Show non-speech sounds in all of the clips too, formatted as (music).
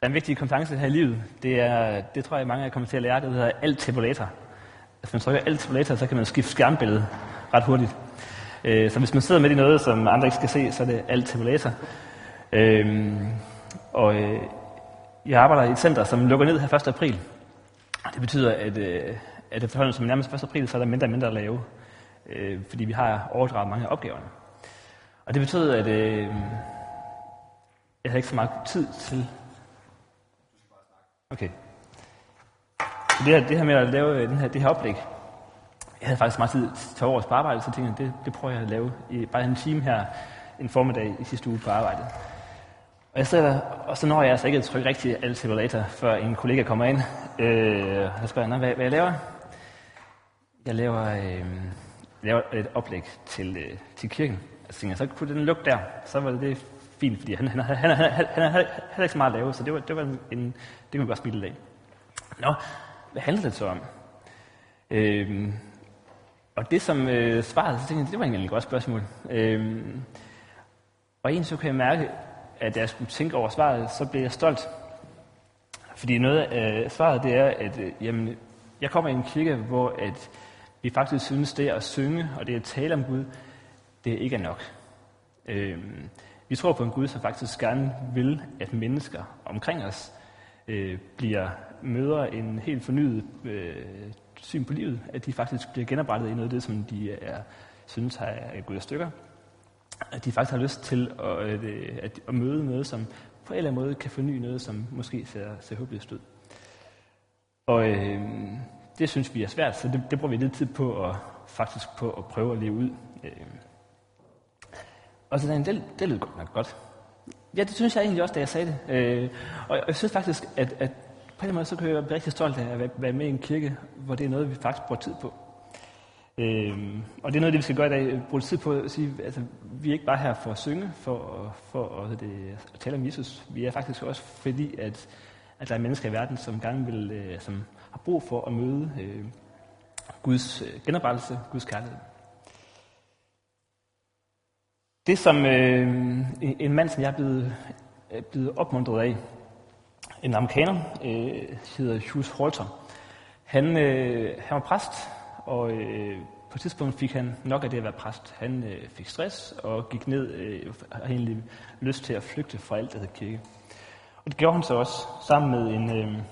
Der er en vigtig kompetence her i livet. Det, er, det tror jeg, mange af jer kommer til at lære. Det hedder alt tabulator. Altså, hvis man trykker alt tabulator, så kan man skifte skærmbillede ret hurtigt. Øh, så hvis man sidder med i noget, som andre ikke skal se, så er det alt tabulator. Øhm, og øh, jeg arbejder i et center, som lukker ned her 1. april. Det betyder, at, øh, at efterhånden som nærmest 1. april, så er der mindre og mindre at lave. Fordi vi har overdraget mange af opgaverne. Og det betyder, at øh, jeg har ikke så meget tid til Okay. Det her, det her med at lave øh, den her, det her oplæg, jeg havde faktisk meget tid til års på arbejde, så tænkte jeg, det, det prøver jeg at lave i bare en time her en formiddag i sidste uge på arbejdet. Og jeg sidder der, og så når jeg altså ikke at trykke rigtig alt simulator, før en kollega kommer ind. Øh, og spørger jeg, hvad, hvad jeg laver? Jeg laver, øh, laver et oplæg til, øh, til kirken. Så tænker, jeg, så kunne den lukke der. Så var det, det fint, fordi han, han, han, han, han, han, han havde ikke så meget at lave, så det var, det var en, det kan man bare spille af. Nå, hvad handler det så om? Øhm, og det som øh, svarede, så tænkte jeg, det var egentlig et godt spørgsmål. Øhm, og en så kan jeg mærke, at da jeg skulle tænke over svaret, så blev jeg stolt. Fordi noget af øh, svaret, det er, at øh, jamen, jeg kommer i en kirke, hvor at vi faktisk synes, det at synge og det at tale om Gud, det ikke er nok. Øhm, vi tror på en Gud, som faktisk gerne vil, at mennesker omkring os øh, bliver møder en helt fornyet øh, syn på livet, at de faktisk bliver genoprettet i noget af det, som de er, synes har, er gået stykker. At de faktisk har lyst til at, at, øh, at, at møde noget, som på en eller anden måde kan forny noget, som måske ser, ser håbløst ud. Og øh, det synes vi er svært, så det, det bruger vi lidt tid på at, faktisk på at prøve at leve ud. Øh, og så sagde det, det lyder godt nok godt. Ja, det synes jeg egentlig også, da jeg sagde det. Øh, og jeg synes faktisk, at, at på en måde, så kan jeg være rigtig stolt af at være med i en kirke, hvor det er noget, vi faktisk bruger tid på. Øh, og det er noget, det vi skal gøre i dag, bruge tid på at sige, altså, vi er ikke bare her for at synge, for, for at, det, at tale om Jesus. Vi er faktisk også fordi, at, at der er mennesker i verden, som gerne vil, øh, som har brug for at møde øh, Guds øh, genoprettelse, Guds kærlighed. Det, som øh, en mand, som jeg er blevet, er blevet opmuntret af, en amerikaner, øh, hedder Hughes Halter. Han, øh, han var præst, og øh, på et tidspunkt fik han nok af det at være præst. Han øh, fik stress og gik ned øh, og havde egentlig lyst til at flygte fra alt, der hed kirke. Og det gjorde han så også sammen med en, øh,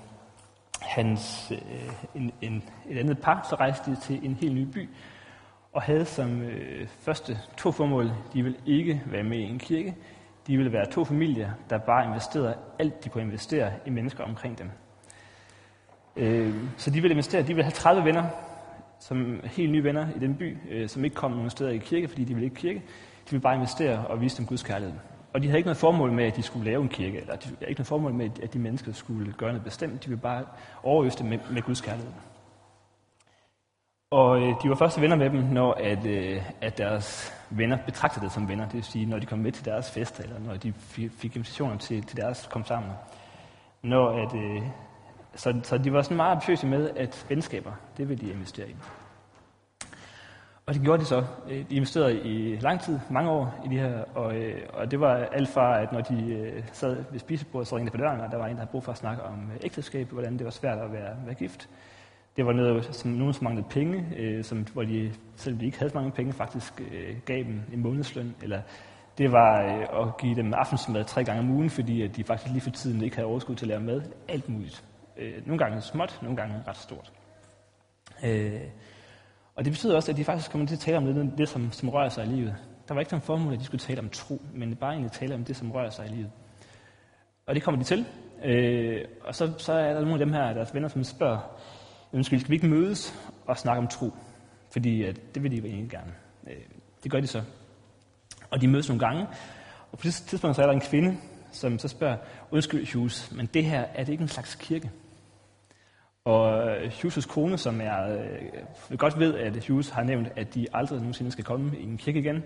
hans, øh, en, en, et andet par, så rejste de til en helt ny by, og havde som øh, første to formål, de ville ikke være med i en kirke, de ville være to familier, der bare investerede alt, de kunne investere i mennesker omkring dem. Øh, så de ville investere, de ville have 30 venner, som helt nye venner i den by, øh, som ikke kom nogen steder i kirke, fordi de ville ikke kirke. De ville bare investere og vise dem Guds kærlighed. Og de havde ikke noget formål med, at de skulle lave en kirke, eller de havde ikke noget formål med, at de mennesker skulle gøre noget bestemt. De ville bare overøste med, med Guds kærlighed. Og øh, de var første venner med dem, når at, øh, at deres venner betragtede det som venner. Det vil sige, når de kom med til deres fester, eller når de fik invitationer til, til deres kom sammen. Når at, øh, så, så de var sådan meget ambitiøse med, at venskaber, det ville de investere i. Og det gjorde de så. Øh, de investerede i lang tid, mange år i det her, og, øh, og det var alt fra, at når de øh, sad ved spisebordet, så ringede på døren, og der var en, der havde brug for at snakke om øh, ægteskab, hvordan det var svært at være, være gift. Det var noget, som nogen, som manglede penge, øh, som, hvor de, selvom de ikke havde så mange penge, faktisk øh, gav dem en månedsløn. Eller det var øh, at give dem aftensmad tre gange om ugen, fordi at de faktisk lige for tiden ikke havde overskud til at lave mad. Alt muligt. Øh, nogle gange småt, nogle gange ret stort. Øh, og det betyder også, at de faktisk kommer til at tale om det, det som, som rører sig i livet. Der var ikke sådan formål, at de skulle tale om tro, men bare egentlig tale om det, som rører sig i livet. Og det kommer de til. Øh, og så, så er der nogle af dem her, deres venner, som spørger, undskyld, skal vi ikke mødes og snakke om tro? Fordi at det vil de egentlig gerne. Øh, det gør de så. Og de mødes nogle gange, og på det tidspunkt så er der en kvinde, som så spørger, undskyld Hughes, men det her, er det ikke en slags kirke? Og øh, Hughes' kone, som er, øh, godt ved, at Hughes har nævnt, at de aldrig nogensinde skal komme i en kirke igen,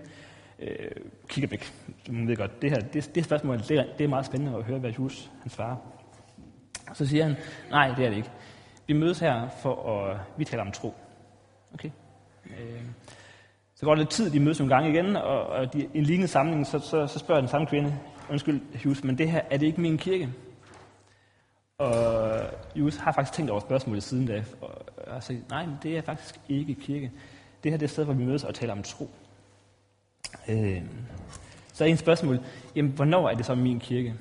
øh, kigger væk. Man ved godt, det her det, det spørgsmål, det er, det er meget spændende at høre, hvad Hughes han svarer. Så siger han, nej, det er det ikke. Vi mødes her for at... Vi taler om tro. Okay? Øh, så går der lidt tid, de mødes nogle gange igen, og, og de, i en lignende samling, så, så, så spørger den samme kvinde, undskyld Hughes, men det her, er det ikke min kirke? Og Jus har faktisk tænkt over spørgsmålet siden da, og har sagt, nej, men det er faktisk ikke kirke. Det her det er et sted, hvor vi mødes og taler om tro. Øh, så er en spørgsmål, jamen, hvornår er det så min kirke?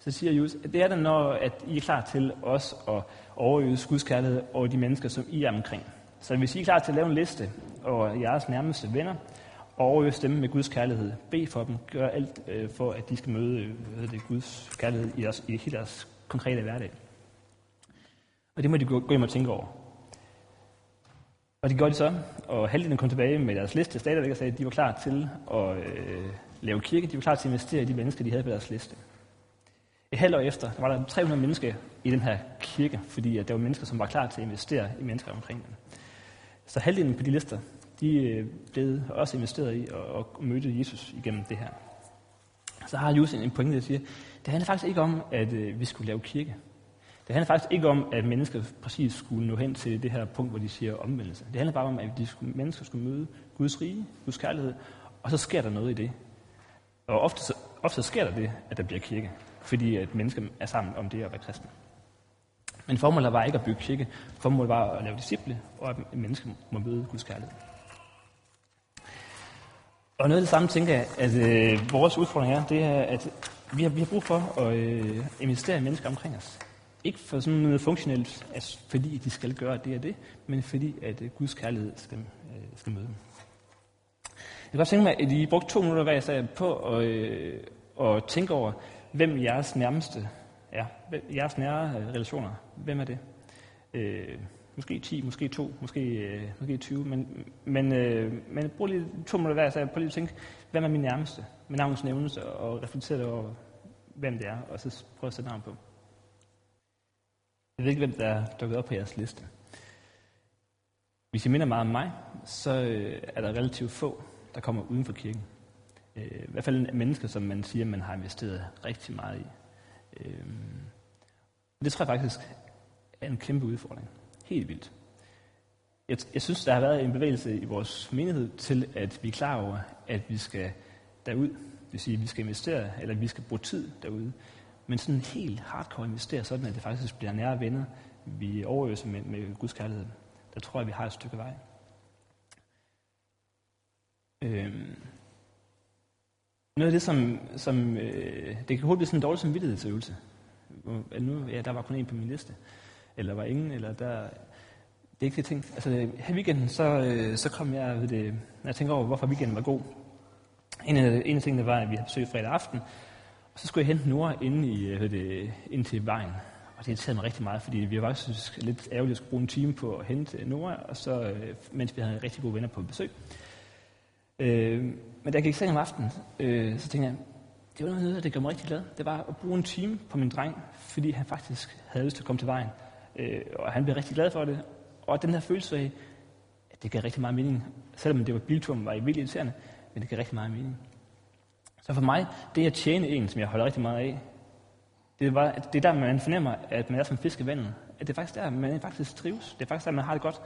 Så siger Jus, at det er det, når at I er klar til os at overøve Guds kærlighed over de mennesker, som I er omkring. Så hvis I er klar til at lave en liste over jeres nærmeste venner, og overøve dem med Guds kærlighed, bed for dem, gør alt øh, for, at de skal møde øh, det, Guds kærlighed i, deres, i hele deres konkrete hverdag. Og det må de gå, gå hjem og tænke over. Og det gjorde de så, og halvdelen kom tilbage med deres liste stadigvæk og sagde, at de var klar til at øh, lave kirke, de var klar til at investere i de mennesker, de havde på deres liste. Et halvt år efter der var der 300 mennesker i den her kirke, fordi at der var mennesker, som var klar til at investere i mennesker omkring dem. Så halvdelen på de lister, de øh, blev også investeret i og, og mødte Jesus igennem det her. Så har Jesus en pointe, der siger, det handler faktisk ikke om, at øh, vi skulle lave kirke. Det handler faktisk ikke om, at mennesker præcis skulle nå hen til det her punkt, hvor de siger omvendelse. Det handler bare om, at de skulle, mennesker skulle møde Guds rige, Guds kærlighed, og så sker der noget i det. Og ofte, ofte sker der det, at der bliver kirke, fordi at mennesker er sammen om det at være kristne. Men formålet var ikke at bygge kirke. Formålet var at lave disciple, og at mennesker må møde Guds kærlighed. Og noget af det samme tænker jeg, at øh, vores udfordring er, det er, at vi har, vi har brug for at øh, investere i mennesker omkring os. Ikke for sådan noget funktionelt, altså fordi de skal gøre det og det, men fordi at øh, Guds kærlighed skal, øh, skal møde dem. Jeg kan godt tænke mig, at I brugte to minutter hver sag på at, øh, at tænke over, hvem jeres nærmeste er. Jeres nære øh, relationer. Hvem er det? Øh, måske 10, måske 2, måske, øh, måske 20, men, men, øh, men brug lige to minutter hver sag på lige at tænke, hvem er min nærmeste? Med navnets nævnelse, og reflektere over, hvem det er, og så prøve at sætte navn på. Jeg ved ikke, hvem der er dukket op på jeres liste. Hvis I minder meget om mig, så øh, er der relativt få, der kommer uden for kirken. Øh, I hvert fald mennesker, som man siger, man har investeret rigtig meget i. Øh, det tror jeg faktisk er en kæmpe udfordring. Helt vildt. Jeg, jeg synes, der har været en bevægelse i vores menighed til, at vi er klar over, at vi skal derud. Det vil sige, at vi skal investere, eller vi skal bruge tid derude. Men sådan helt hardcore investere, sådan at det faktisk bliver nære venner, vi overøser med, med Guds kærlighed. Der tror jeg, vi har et stykke vej. Øhm. Noget af det, som, som øh, det kan hurtigt blive sådan en dårlig samvittighedsøvelse. Nu, ja, der var kun en på min liste. Eller var ingen, eller der... Det er ikke det ting. Altså, her i weekenden, så, øh, så kom jeg, ved det, når jeg tænker over, hvorfor weekenden var god. En af, en af tingene var, at vi havde besøg fredag aften, og så skulle jeg hente Nora inde, i, øh, ved det, ind til vejen. Og det irriterede mig rigtig meget, fordi vi var faktisk lidt ærgerligt at skulle bruge en time på at hente Nora, og så, øh, mens vi havde rigtig gode venner på besøg. Øh, men da jeg gik seng om aftenen, øh, så tænkte jeg, det var noget, der gjorde mig rigtig glad. Det var at bruge en time på min dreng, fordi han faktisk havde lyst til at komme til vejen. Øh, og han blev rigtig glad for det. Og den her følelse af, at det gav rigtig meget mening. Selvom det var bilturen, var i vildt irriterende, men det gav rigtig meget mening. Så for mig, det at tjene en, som jeg holder rigtig meget af, det, var, det er der, man fornemmer, at man er som fisk i vandet. At det er faktisk der, man faktisk trives. Det er faktisk der, man har det godt.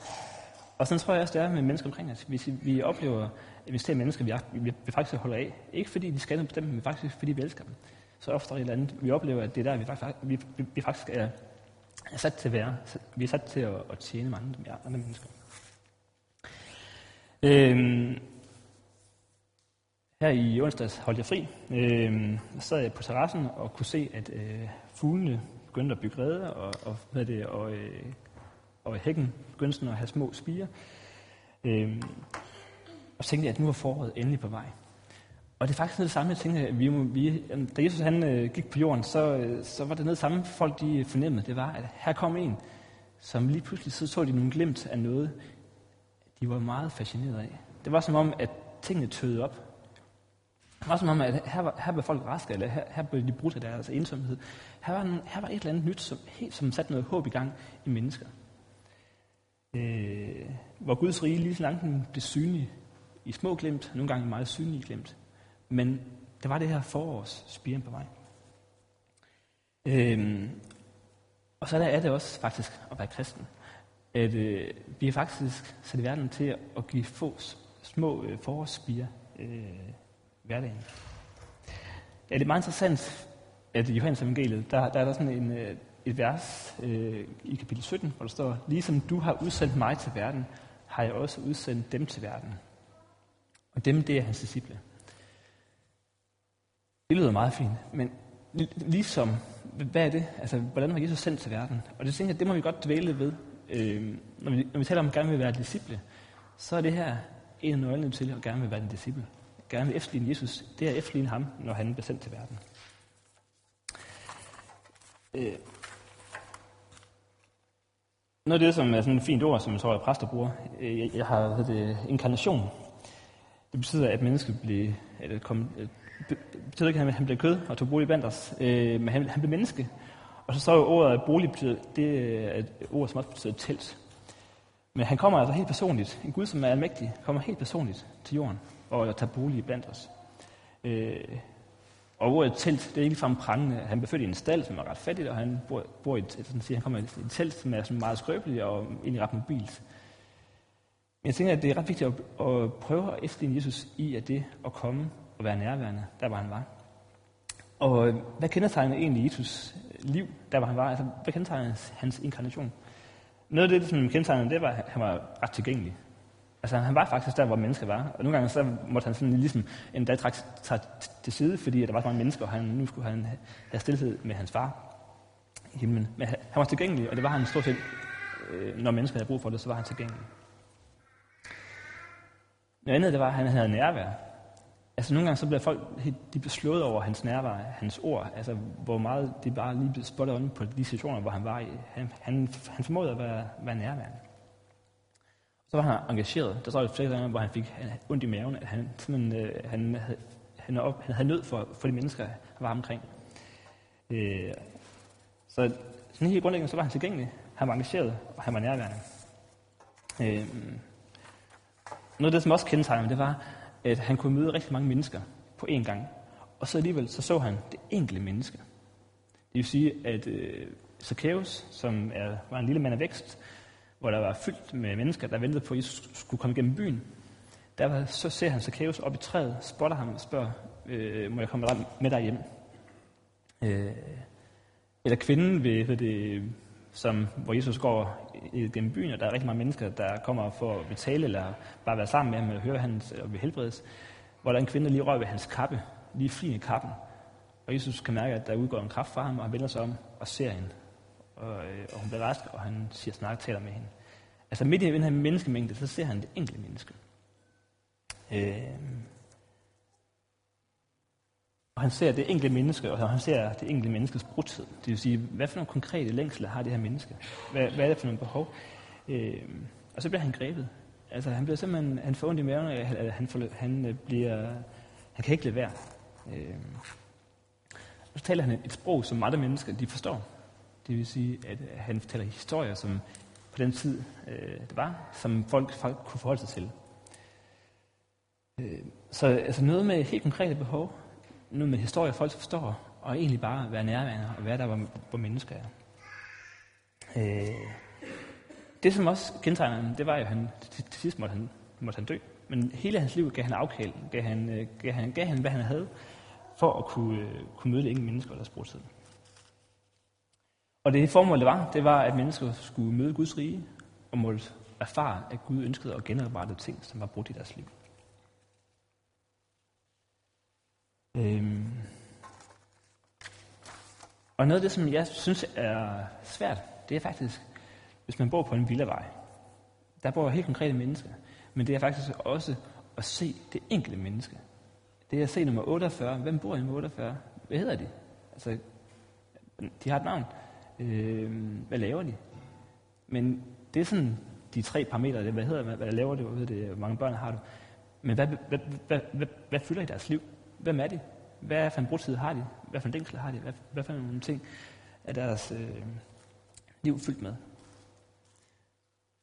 Og sådan tror jeg også, det er med mennesker omkring os. Hvis vi oplever at investere i mennesker, vi, vi, vi faktisk holder af, ikke fordi de skal noget bestemt, men faktisk fordi vi elsker dem, så ofte er det et eller andet, vi oplever, at det er der, vi faktisk, vi, vi, vi faktisk er, er sat til at være. Vi er sat til at, at tjene mange andre mennesker. Øhm, her i onsdags holdt jeg fri. Øhm, så sad jeg på terrassen og kunne se, at øh, fuglene begyndte at bygge redder, og, og, hvad det, og, øh, og hækken begyndte sådan at have små spire. Øhm, og så tænkte jeg, at nu var foråret endelig på vej. Og det er faktisk noget det samme, jeg tænker, at vi, vi, da Jesus han, øh, gik på jorden, så, øh, så var det noget samme, folk de fornemmede. Det var, at her kom en, som lige pludselig så, så de nogle glimt af noget, de var meget fascineret af. Det var som om, at tingene tøede op. Det var som om, at her var, her var folk raske, eller her, her blev de brudt af deres ensomhed. Her var, en, her var et eller andet nyt, som, helt, som satte noget håb i gang i mennesker. Øh, hvor Guds rige lige så langt blev synlig i små glemt, nogle gange meget synlige glemt. Men der var det her forårs spiren på vej. Øhm, og så er det også faktisk at være kristen. At øh, vi er faktisk sat i verden til at give få små øh, forårsspirer øh, hverdagen. Ja, det er meget interessant, at i Johannes evangeliet, der, der er der sådan en, øh, et vers øh, i kapitel 17, hvor der står, Ligesom du har udsendt mig til verden, har jeg også udsendt dem til verden. Og dem, det er hans disciple. Det lyder meget fint, men ligesom, hvad er det? Altså, hvordan var Jesus sendt til verden? Og det tænker jeg, det må vi godt dvæle ved. Øh, når, vi, når vi taler om, at gerne vil være disciple, så er det her en af nøglerne til at gerne vil være en disciple. Gerne vil efterligne Jesus, det er at efterligne ham, når han bliver sendt til verden. Øh, noget af det, som er sådan et fint ord, som jeg tror, at præster bruger, øh, jeg, jeg har det inkarnation. Det betyder, at mennesket blev, eller kom, øh, betyder ikke, at han blev kød og tog bolig blandt os, øh, men han, han blev menneske. Og så står jo ordet, at bolig betyder, det er et ord, som også betyder telt. Men han kommer altså helt personligt. En Gud, som er almægtig, kommer helt personligt til jorden og tager bolig blandt os. Øh, og ordet telt, det er ikke ligefrem prangende. Han blev født i en stald, som er ret fattig, og han bor, bor i et, sådan siger, han kommer i et telt, som er sådan meget skrøbeligt og egentlig ret mobilt. Men jeg tænker, at det er ret vigtigt at, at prøve at efterligne Jesus i, at det at komme og være nærværende, der hvor han var. Og øh, hvad kendetegnede egentlig Jesus liv, der hvor han var? Altså, hvad kendetegnede hans inkarnation? Noget af det, som kendetegnede, det var, at han var ret tilgængelig. Altså, han var faktisk der, hvor mennesker var. Og nogle gange så måtte han sådan ligesom en dag trække sig til side, fordi der var så mange mennesker, og han, nu skulle han have stillhed med hans far i himlen. Men han var tilgængelig, og det var han stort set, øh, når mennesker havde brug for det, så var han tilgængelig. Noget andet, det var, at han havde nærvær. Altså nogle gange så bliver folk de bliver slået over hans nærvær, hans ord, altså hvor meget de bare lige blev spottet på de situationer, hvor han var i. Han, han, han formåede at være, være nærværende. Så var han engageret. Der står det flere gange, hvor han fik ondt i maven, at han, simpelthen, øh, han, havde, han, op, han havde nød for, for de mennesker, han var omkring. Øh, så sådan helt grundlæggende, så var han tilgængelig. Han var engageret, og han var nærværende. Øh, noget af det, som også kendetegnede det var, at han kunne møde rigtig mange mennesker på én gang. Og så alligevel så så han det enkelte menneske. Det vil sige, at øh, Zacchaeus, som er, var en lille mand af vækst, hvor der var fyldt med mennesker, der ventede på, at Jesus skulle komme gennem byen, der var, så ser han Zacchaeus op i træet, spotter ham og spørger, øh, må jeg komme med dig hjem? Øh, eller kvinden, ved, ved det, som, hvor Jesus går gennem byen, og der er rigtig mange mennesker, der kommer for at betale, eller bare være sammen med ham og høre hans og blive helbredes, hvor der er en kvinde, der lige rører ved hans kappe, lige flin i kappen. Og Jesus kan mærke, at der udgår en kraft fra ham, og han vender sig om og ser hende. Og, øh, og hun bliver rask, og han siger snak taler med hende. Altså midt i den her menneskemængde, så ser han det enkelte menneske. Øh, og han ser det enkelte menneske, og han ser det enkelte menneskes brudthed. Det vil sige, hvad for nogle konkrete længsler har det her menneske? Hvad, hvad er det for nogle behov? Øh, og så bliver han grebet. Altså, han bliver simpelthen, han får ondt i maven, og han, får, han, øh, bliver, han kan ikke lade være. Øh, så taler han et sprog, som andre mennesker de forstår. Det vil sige, at øh, han fortæller historier, som på den tid øh, det var, som folk, folk kunne forholde sig til. Øh, så altså noget med helt konkrete behov, noget med historier, folk forstår, og egentlig bare være nærværende og være der, hvor, hvor mennesker er. Øh, det, som også kendetegner ham, det var jo, at han, til, til sidst måtte han, måtte han dø. Men hele hans liv gav han afkald, gav han, øh, gav han, gav han hvad han havde, for at kunne, øh, kunne møde det ingen mennesker, der spurgte tid. Og det formål, det var, det var, at mennesker skulle møde Guds rige, og måtte erfare, at Gud ønskede at genoprette ting, som var brudt i deres liv. Øhm. Og noget af det, som jeg synes er svært, det er faktisk, hvis man bor på en villavej. Der bor helt konkrete mennesker, men det er faktisk også at se det enkelte menneske. Det er at se nummer 48. Hvem bor i nummer 48? Hvad hedder de? Altså, de har et navn. Øh, hvad laver de? Men det er sådan de tre parametre. det, Hvad hedder hvad, hvad laver de, Hvad, det, hvor mange børn har du? Men hvad, hvad, hvad, hvad, hvad, hvad fylder i deres liv? Hvem er de? Hvad for en brudtid har de? Hvad for en længsel har de? Hvad, hvad for nogle ting er deres øh, liv fyldt med?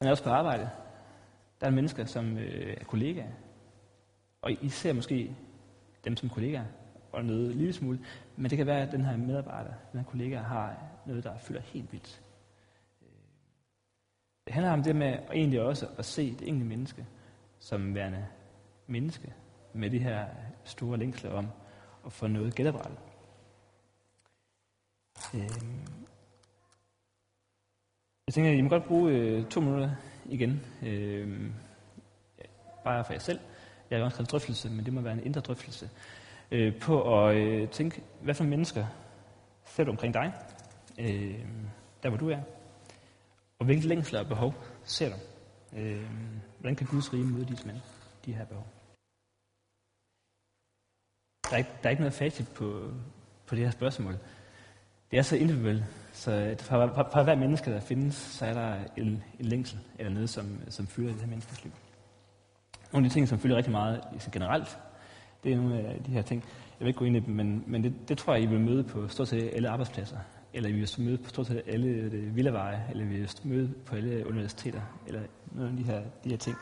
Man er også på arbejde. Der er mennesker, som øh, er kollegaer. Og I ser måske dem som kollegaer og noget lille smule. Men det kan være, at den her medarbejder, den her kollega, har noget, der fylder helt vildt. Øh, det handler om det med egentlig også at se det enkelte menneske som værende menneske med de her store længsler om at få noget genoprettet. Øhm, Jeg tænker, at I må godt bruge øh, to minutter igen. Øh, bare for jer selv. Jeg har også en drøftelse, men det må være en indre drøftelse. Øh, på at øh, tænke, hvad for mennesker ser du omkring dig? Øh, der hvor du er. Og hvilke længsler og behov ser du? Øh, hvordan kan Guds rige møde disse mennesker, de her behov? Der er ikke, der er ikke noget facit på, på det her spørgsmål. Det er så individuelt, så for, for, for hver menneske, der findes, så er der en, en længsel eller noget, som, som fylder det her menneskes liv. Nogle af de ting, som fylder rigtig meget generelt, det er nogle af de her ting. Jeg vil ikke gå ind i dem, men, men det, det tror jeg, I vil møde på stort set alle arbejdspladser. Eller I vil møde på stort set alle øh, villaveje, eller vi vil møde på alle universiteter, eller nogle af de her, de her ting.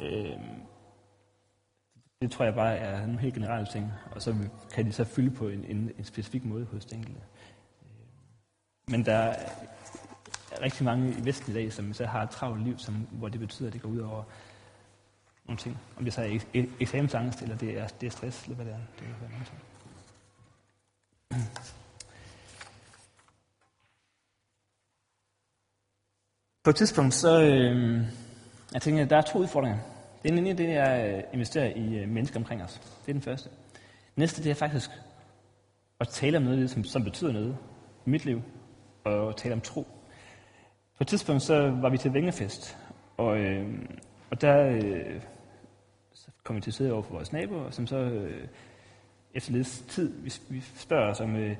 Øh, det tror jeg bare er nogle helt generelle ting, og så kan de så fylde på en, en, en specifik måde hos den enkelte. Øhm, men der er rigtig mange i Vesten i dag, som så har et travlt liv, som, hvor det betyder, at det går ud over nogle ting. Om det så er eksamensangst, eller det er, det er stress, eller hvad det er. Det kan være nogle ting. På et tidspunkt, så øh, jeg tænker, at der er to udfordringer. Den ene, det er at investere i øh, mennesker omkring os. Det er den første. Næste, det er faktisk at tale om noget, som, som betyder noget i mit liv, og tale om tro. På et tidspunkt, så var vi til Vengefest, og, øh, og der øh, så kom vi til at sidde over for vores naboer, som så øh, efter lidt tid, vi, vi spørger os om, øh,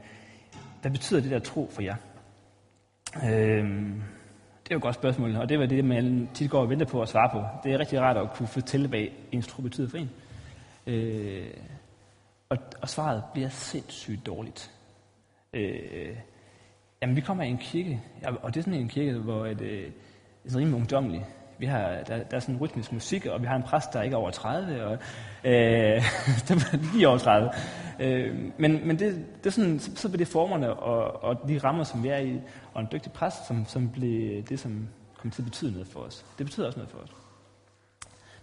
hvad betyder det der tro for jer? Øh, det er jo et godt spørgsmål, og det var det, man tit går og venter på at svare på. Det er rigtig rart at kunne fortælle, hvad ens tro betyder for en. Øh, og, og svaret bliver sindssygt dårligt. Øh, jamen, vi kommer i en kirke, og det er sådan en kirke, hvor et, øh, det er rimelig ungdommeligt. Vi har, der, der er sådan rytmisk musik, og vi har en præst, der ikke er over 30, og øh, (laughs) der er lige over 30. Øh, men men det, det er sådan, så, så bliver det formerne og, og de rammer, som vi er i, og en dygtig præst, som, som blev det, som kom til at betyde noget for os. Det betyder også noget for os.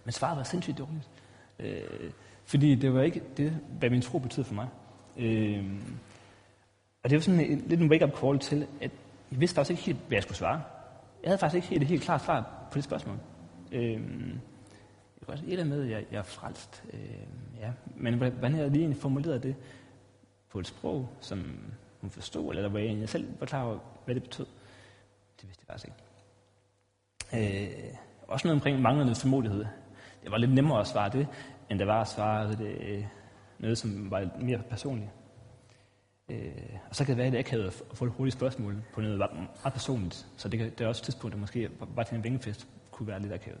Men svaret var sindssygt dårligt. Øh, fordi det var ikke det, hvad min tro betød for mig. Øh, og det var sådan en, lidt en wake-up call til, at jeg vidste faktisk ikke helt, hvad jeg skulle svare. Jeg havde faktisk ikke helt, et helt klart svar på det spørgsmål. Øh, jeg kan også et med, at jeg, jeg er frelst. Øh, ja. Men hvordan jeg lige formuleret det på et sprog, som hun forstod, eller hvor jeg selv var klar over, hvad det betød, det vidste jeg faktisk ikke. Øh, også noget omkring manglende formodighed. Det var lidt nemmere at svare det, end det var at svare det, noget, som var mere personligt. Øh, og så kan det være, at jeg ikke havde fået få et hurtigt spørgsmål på noget meget personligt. Så det, kan, det er også et tidspunkt, der måske bare til en vingefest kunne være lidt akavet.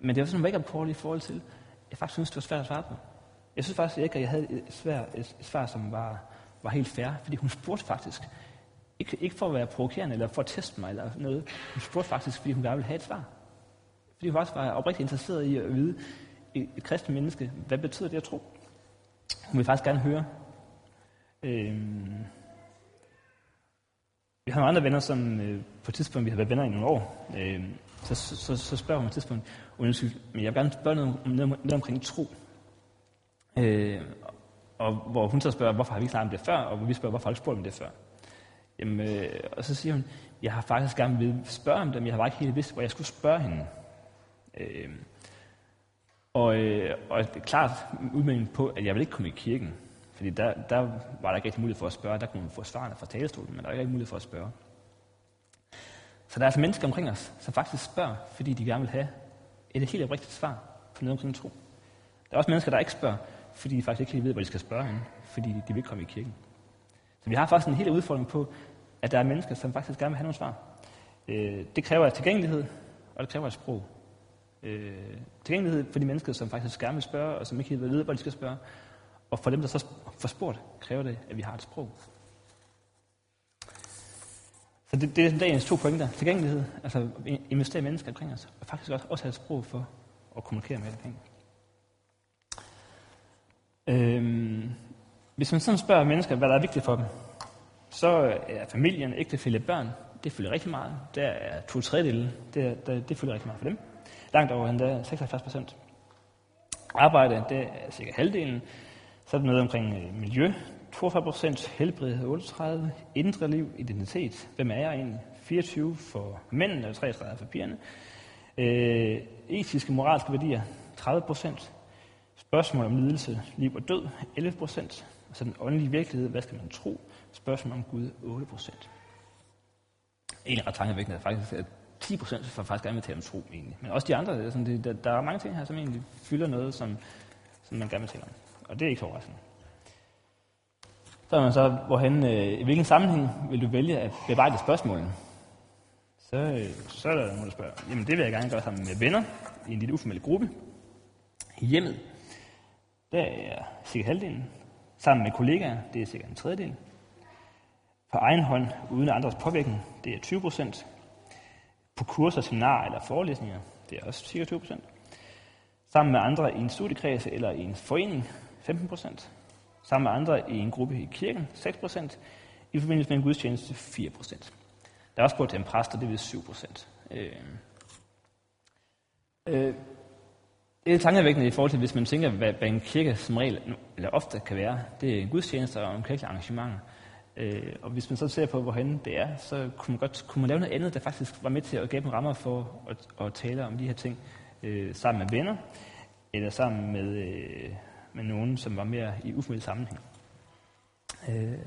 Men det var sådan en wake-up call i forhold til, jeg faktisk synes, det var svært at svare på. Jeg synes faktisk ikke, at jeg havde et, svært, et svar, som var, var helt fair, fordi hun spurgte faktisk. Ikke, ikke for at være provokerende eller for at teste mig eller noget. Hun spurgte faktisk, fordi hun gerne ville have et svar. Fordi hun faktisk var oprigtigt interesseret i at vide, et, et kristent menneske, hvad betyder det at tro? Hun vil faktisk gerne høre. Øhm, vi har nogle andre venner, som øh, på et tidspunkt, vi har været venner i nogle år, øh, så, så, så spørger hun på et tidspunkt, undskyld, men jeg vil gerne spørge noget, noget, noget omkring tro. Øh, og hvor hun så spørger, hvorfor har vi ikke snakket om det før, og hvor vi spørger, hvorfor har vi ikke spurgt om det før. Jamen, øh, og så siger hun, jeg har faktisk gerne vil spørge om det, men jeg har bare ikke helt vidst, hvor jeg skulle spørge hende. Øh, og, øh, og klart udmelding på, at jeg vil ikke komme i kirken. Fordi der, der var der ikke rigtig mulighed for at spørge. Der kunne man få svarene fra talestolen, men der er ikke mulighed for at spørge. Så der er altså mennesker omkring os, som faktisk spørger, fordi de gerne vil have et helt oprigtigt svar på noget omkring tro. Der er også mennesker, der ikke spørger, fordi de faktisk ikke helt ved, hvor de skal spørge hende, fordi de vil ikke komme i kirken. Så vi har faktisk en hel udfordring på, at der er mennesker, som faktisk gerne vil have nogle svar. Øh, det kræver tilgængelighed, og det kræver et sprog. Øh, tilgængelighed for de mennesker, som faktisk gerne vil spørge, og som ikke helt ved, hvor de skal spørge. Og for dem, der så får spurgt, kræver det, at vi har et sprog. Så det, det er dagens to pointer. Tilgængelighed, altså investere i mennesker omkring os, og faktisk også, også have et sprog for at kommunikere med omkring. Øhm, hvis man sådan spørger mennesker, hvad der er vigtigt for dem, så er familien, ægtefælde, børn, det fylder rigtig meget. Der er to tredjedele, det, det, det fylder rigtig meget for dem. Langt over endda 76 procent. Arbejde, det er cirka halvdelen. Så er der noget omkring øh, miljø, 42 procent helbred 38, indre liv, identitet, hvem er jeg egentlig? 24 for mændene og 33 for pigerne. Øh, etiske moralske værdier 30 procent. Spørgsmål om lidelse, liv og død 11 procent. Og så den åndelige virkelighed, hvad skal man tro? Spørgsmål om Gud 8 procent. En ret tankevækkende er faktisk, at 10 procent får faktisk gerne vil tale om tro egentlig. Men også de andre, sådan, det, der, der er mange ting her, som egentlig fylder noget, som, som man gerne vil tale om. Og det er ikke så overraskende. Så er man så, hvorhen, øh, i hvilken sammenhæng vil du vælge at bearbejde spørgsmålene? Så, øh, så er der nogen, der spørger, jamen det vil jeg gerne gøre sammen med venner i en lille uformel gruppe. I hjemmet, der er cirka halvdelen. Sammen med kollegaer, det er cirka en tredjedel. På egen hånd, uden andres påvirkning, det er 20 procent. På kurser, seminarer eller forelæsninger, det er også cirka 20 procent. Sammen med andre i en studiekreds eller i en forening, 15 procent. Sammen med andre i en gruppe i kirken, 6 procent. I forbindelse med en gudstjeneste, 4 procent. Der er også spurgt til en præst, og det er 7 procent. Øh, øh, det er tankevækkende i forhold til, hvis man tænker, hvad, hvad en kirke som regel, eller ofte kan være. Det er en gudstjeneste og en kirkelig arrangement. Øh, og hvis man så ser på, hvorhen det er, så kunne man godt kunne man lave noget andet, der faktisk var med til at give dem rammer for at, at tale om de her ting øh, sammen med venner, eller sammen med, øh, med nogen, som var mere i uformel sammenhæng. Øh,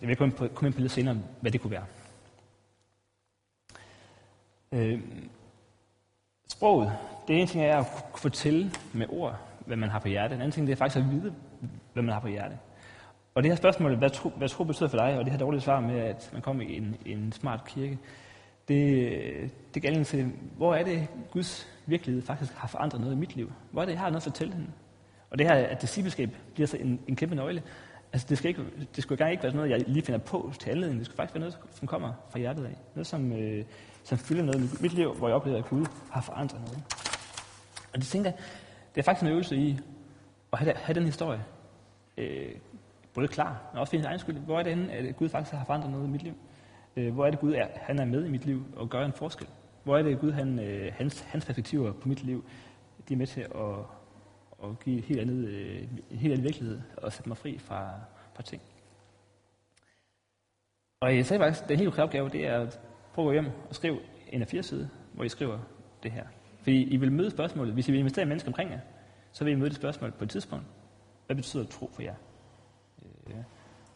jeg vil komme, på, komme ind på lidt senere, hvad det kunne være. Øh, sproget, det ene ting er at kunne fortælle med ord, hvad man har på hjertet. En anden ting det er faktisk at vide, hvad man har på hjertet. Og det her spørgsmål, hvad tro, hvad tro betyder for dig, og det her dårlige svar med, at man kommer i en, en smart kirke, det, det gælder til, hvor er det, Guds virkelighed faktisk har forandret noget i mit liv? Hvor er det, jeg har noget at fortælle hende? Og det her, at discipleskab bliver så en, en kæmpe nøgle. Altså, det, skal ikke, det skulle gerne ikke være noget, jeg lige finder på til anledning. Det skulle faktisk være noget, som kommer fra hjertet af. Noget, som, øh, som fylder noget i mit liv, hvor jeg oplever, at Gud har forandret noget. Og det tænker det er faktisk en øvelse i at have, have den historie øh, både klar, men også for egen skyld. Hvor er det henne, at Gud faktisk har forandret noget i mit liv? Øh, hvor er det Gud, er, han er med i mit liv og gør en forskel? Hvor er det Gud, han, øh, hans, hans perspektiver på mit liv, de er med til at, at give helt andet, øh, en helt anden virkelighed og sætte mig fri fra, fra ting. Og jeg sagde faktisk, den helt klare opgave, det er at prøve at gå hjem og skrive en af fire sider, hvor I skriver det her. Fordi I vil møde spørgsmålet. Hvis I vil investere i mennesker omkring jer, så vil I møde det spørgsmål på et tidspunkt. Hvad betyder tro for jer? Øh,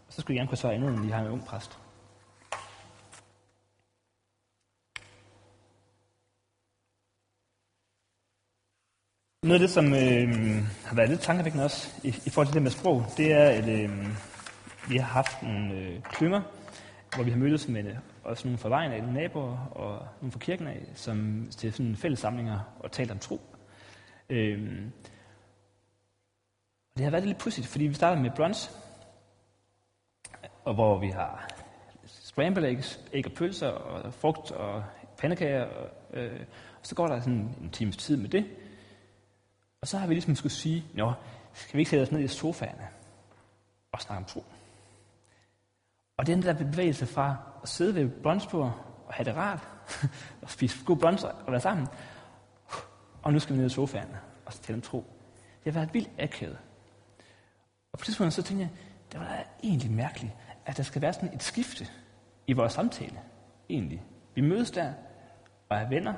og så skulle I gerne kunne svare andet, end I har en ung præst. Noget af det, som øh, har været lidt tankevækkende også i, i forhold til det med sprog, det er, at øh, vi har haft nogle øh, klynger, hvor vi har mødtes med også nogle fra vejen af, nogle naboer og nogle fra kirken af, som til sådan fælles samlinger og talt om tro. Øh, og det har været lidt pudsigt, fordi vi startede med brunch, og hvor vi har scramble eggs, æg og pølser og frugt og pandekager, og, øh, og så går der sådan en times tid med det, og så har vi ligesom skulle sige, nå, skal vi ikke sætte os ned i sofaerne og snakke om tro? Og den der bevægelse fra at sidde ved brunchbordet og have det rart, (laughs) og spise god brunch og være sammen, og nu skal vi ned i sofaerne og tale om tro. Det har været vildt akavet. Og på det tidspunkt så tænkte jeg, det var da egentlig mærkeligt, at der skal være sådan et skifte i vores samtale. Egentlig. Vi mødes der og er venner,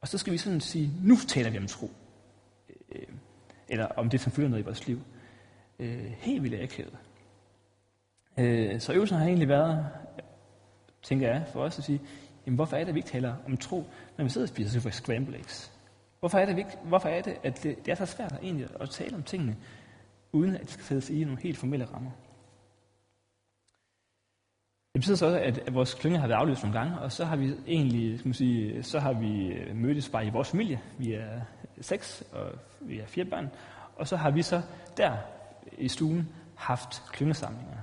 og så skal vi sådan sige, nu taler vi om tro øh, eller om det, som fylder noget i vores liv. Øh, helt vildt akavet. Øh, så øvelsen har egentlig været, tænker jeg, for os at sige, jamen, hvorfor er det, at vi ikke taler om tro, når vi sidder og spiser for scramble eggs? Hvorfor er det, vi ikke, hvorfor er det at det, det er så svært egentlig at tale om tingene, uden at det skal sættes i nogle helt formelle rammer? Det betyder så også, at vores klynge har været aflyst nogle gange, og så har vi egentlig, skal man sige, så har vi øh, mødtes bare i vores familie. Vi er seks, og vi har fire børn. Og så har vi så der i stuen haft klyngesamlinger.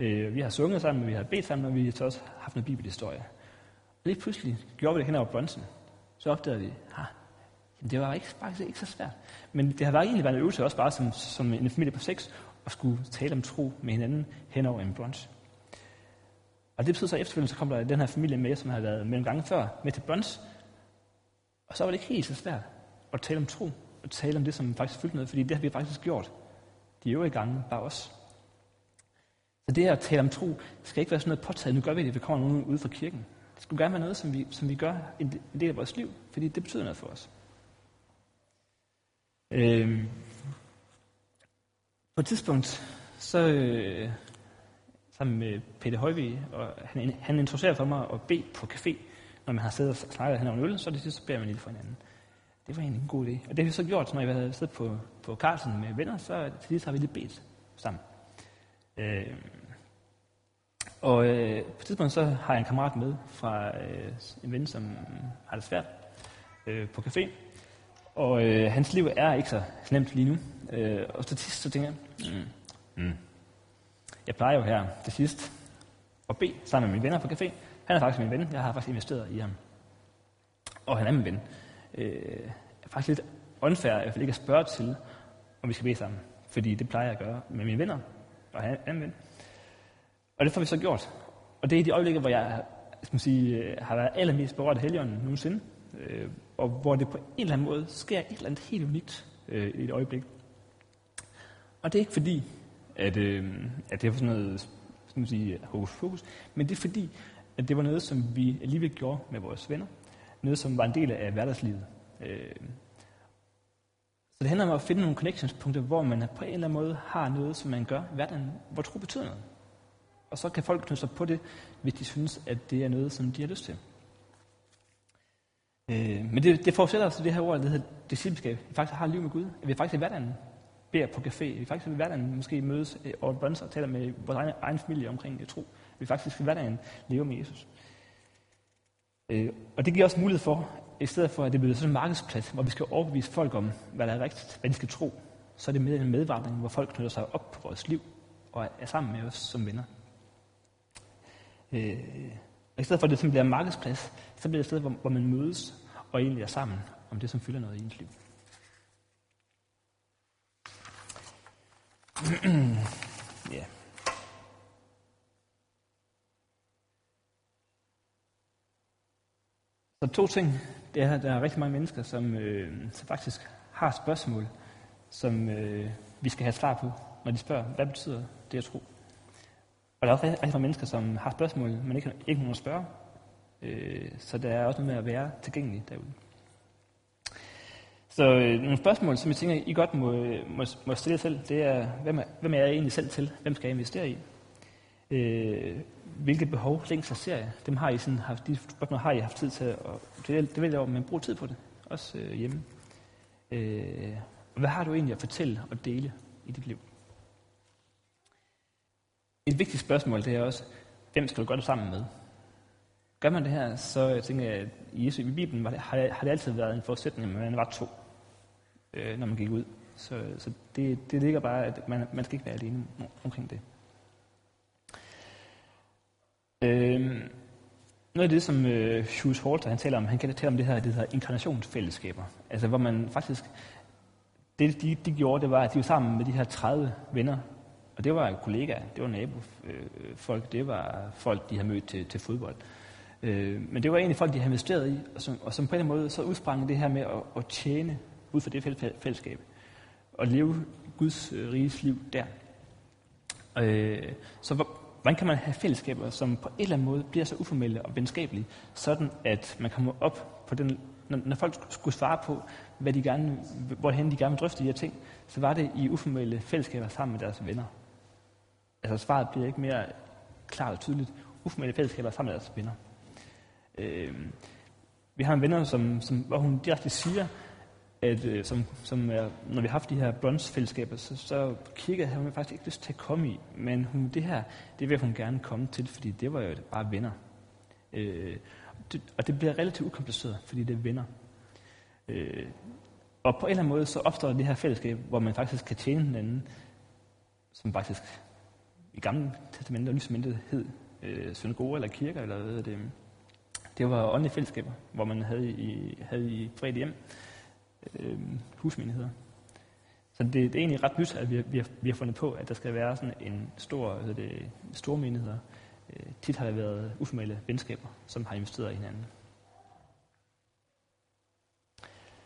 Øh, vi har sunget sammen, vi har bedt sammen, og vi har også haft noget bibelhistorie. Og lige pludselig gjorde vi det hen over brunchen. Så opdagede vi, at det var ikke, faktisk ikke så svært. Men det har været egentlig været en øvelse også bare som, som en familie på seks, at skulle tale om tro med hinanden hen over en brunch. Og det betyder så efterfølgende, så kom der den her familie med, som havde været mellem gange før, med til brunch. Og så var det ikke helt så svært at tale om tro, og tale om det, som faktisk fyldte noget, fordi det har vi faktisk gjort de øvrige gange bare os. Så det at tale om tro skal ikke være sådan noget påtaget, nu gør vi det, vi kommer nogen ud fra kirken. Det skulle gerne være noget, som vi, som vi gør en del af vores liv, fordi det betyder noget for os. Øh, på et tidspunkt, så øh, sammen med Peter Højvig, og han, han introducerer for mig at bede på café, når man har siddet og snakket hen over en øl, så det sidste, så beder man lidt for hinanden. Det var egentlig en god idé. Og det har vi så gjort, når jeg havde siddet på, på Carlsen med venner, så til sidst har vi lidt bedt sammen. Øh, og øh, på et tidspunkt så har jeg en kammerat med fra øh, en ven, som har det svært øh, på café. Og øh, hans liv er ikke så nemt lige nu. Øh, og til sidst så tænker jeg, mm, mm. jeg plejer jo her til sidst at bede sammen med mine venner på café. Han er faktisk min ven. Jeg har faktisk investeret i ham. Og han er min ven. Øh, er faktisk lidt unfair, i hvert fald ikke at spørge til, om vi skal bede sammen. Fordi det plejer jeg at gøre med mine venner. Og han er ven. Og det får vi så gjort. Og det er de øjeblikke, hvor jeg skal man sige, øh, har været allermest berørt af helgen nogensinde. Øh, og hvor det på en eller anden måde sker et eller andet helt unikt øh, i et øjeblik. Og det er ikke fordi, at, øh, at det er sådan noget skal man sige, øh, hokus fokus, men det er fordi, at det var noget, som vi alligevel gjorde med vores venner. Noget, som var en del af hverdagslivet. Øh, så det handler om at finde nogle connectionspunkter, hvor man på en eller anden måde har noget, som man gør i hverdagen, hvor tro betyder noget. Og så kan folk knytte sig på det, hvis de synes, at det er noget, som de har lyst til. Øh, men det, det forudsætter altså det her ord, der hedder discipleskab. Vi faktisk har liv med Gud. At vi faktisk i hverdagen beder på café. At vi faktisk i hverdagen måske mødes over et bønser og taler med vores egen, egen familie omkring øh, tro. At vi faktisk i hverdagen lever med Jesus. Øh, og det giver også mulighed for, i stedet for at det bliver sådan en markedsplads, hvor vi skal overbevise folk om, hvad der er rigtigt, hvad de skal tro, så er det med en medvandring, hvor folk knytter sig op på vores liv og er sammen med os som venner. Øh, og i stedet for at det sådan bliver en markedsplads, så bliver det et sted, hvor, hvor man mødes og egentlig er sammen om det, som fylder noget i ens liv. (clears throat) ja. Så to ting. Det er, at der er rigtig mange mennesker, som, øh, som faktisk har spørgsmål, som øh, vi skal have svar på, når de spørger, hvad betyder det at tro? Og der er også rigtig mange mennesker, som har spørgsmål, men ikke, ikke nogen at spørge. Øh, så der er også noget med at være tilgængelig derude. Så øh, nogle spørgsmål, som jeg tænker, I godt må, må, må stille jer selv, det er, hvem er, hvem er jeg egentlig selv til? Hvem skal jeg investere i? Øh, hvilke behov længst ser jeg? Dem har I sådan haft, de spørgsmål har I haft tid til at, det, det vil jeg men brug tid på det, også øh, hjemme. Øh, hvad har du egentlig at fortælle og dele i dit liv? Et vigtigt spørgsmål, det er også, hvem skal du gøre det sammen med? Gør man det her, så jeg tænker jeg, at i Jesu i Bibelen var det, har, det, har det altid været en forudsætning, at man var to, øh, når man gik ud. Så, så det, det ligger bare, at man, man skal ikke være alene omkring det. Øh, noget af det, som øh, Hughes Halter han taler om, han kan tale om det her, det her inkarnationsfællesskaber. Altså hvor man faktisk, det de, de gjorde, det var, at de var sammen med de her 30 venner, og det var kollegaer, det var nabofolk, øh, det var folk, de havde mødt til, til fodbold. Øh, men det var egentlig folk, de havde investeret i, og som, og som på en eller anden måde så udsprang det her med at, at tjene ud fra det fællesskab, og leve Guds øh, riges liv der. Øh, så hvordan kan man have fællesskaber, som på en eller anden måde bliver så uformelle og venskabelige, sådan at man kommer op på den, når, når folk skulle svare på, hvad de gerne, hvorhen de gerne vil drøfte de her ting, så var det i uformelle fællesskaber sammen med deres venner. Altså svaret bliver ikke mere klart og tydeligt. Uformelle fællesskaber sammen med deres venner. Øh, vi har en venner, som, som, hvor hun direkte siger, at øh, som, som er, når vi har haft de her brunchfællesskaber, så, så kirke havde hun faktisk ikke lyst til at komme i. Men hun, det her, det vil hun gerne komme til, fordi det var jo bare venner. Øh, det, og det bliver relativt ukompliceret, fordi det er venner. Øh, og på en eller anden måde, så opstår det her fællesskab, hvor man faktisk kan tjene hinanden, som faktisk i gamle testamenter ligesom og nye hed øh, synagoger eller kirker, eller hvad det det var åndelige fællesskaber, hvor man havde i, havde i fredag hjem øh, Øh, husmenigheder. Så det, det er egentlig ret nyt, at vi, vi, har, vi har fundet på, at der skal være sådan en stor, det, store menigheder. Øh, tit har der været uformelle venskaber, som har investeret i hinanden.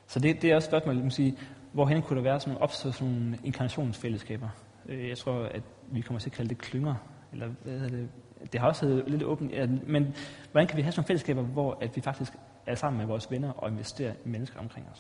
Så det, det er også et spørgsmål, man sige, hvorhen kunne der være sådan opstå sådan nogle inkarnationsfællesskaber? Øh, jeg tror, at vi kommer til at kalde det klynger, eller hvad hedder det? Det har også været lidt åbent, ja, men hvordan kan vi have sådan nogle fællesskaber, hvor at vi faktisk er sammen med vores venner og investerer i mennesker omkring os?